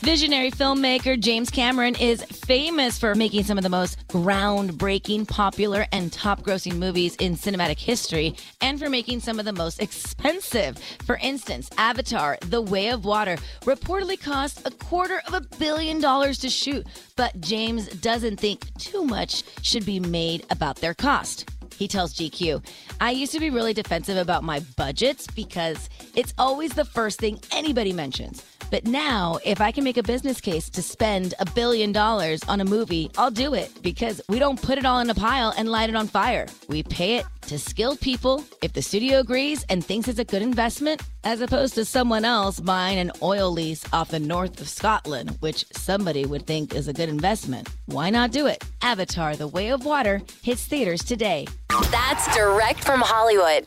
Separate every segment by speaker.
Speaker 1: Visionary filmmaker James Cameron is famous for making some of the most groundbreaking, popular, and top grossing movies in cinematic history, and for making some of the most expensive. For instance, Avatar The Way of Water reportedly cost a quarter of a billion dollars to shoot, but James doesn't think too much should be made about their cost. He tells GQ, I used to be really defensive about my budgets because it's always the first thing anybody mentions. But now, if I can make a business case to spend a billion dollars on a movie, I'll do it because we don't put it all in a pile and light it on fire. We pay it to skilled people if the studio agrees and thinks it's a good investment, as opposed to someone else buying an oil lease off the north of Scotland, which somebody would think is a good investment. Why not do it? Avatar The Way of Water hits theaters today.
Speaker 2: That's direct from Hollywood.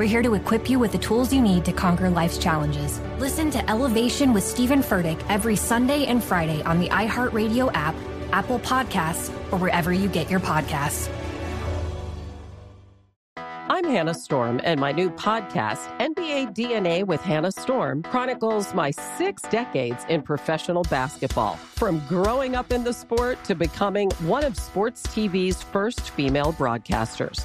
Speaker 3: We're here to equip you with the tools you need to conquer life's challenges. Listen to Elevation with Stephen Furtick every Sunday and Friday on the iHeartRadio app, Apple Podcasts, or wherever you get your podcasts.
Speaker 4: I'm Hannah Storm, and my new podcast, NBA DNA with Hannah Storm, chronicles my six decades in professional basketball. From growing up in the sport to becoming one of sports TV's first female broadcasters.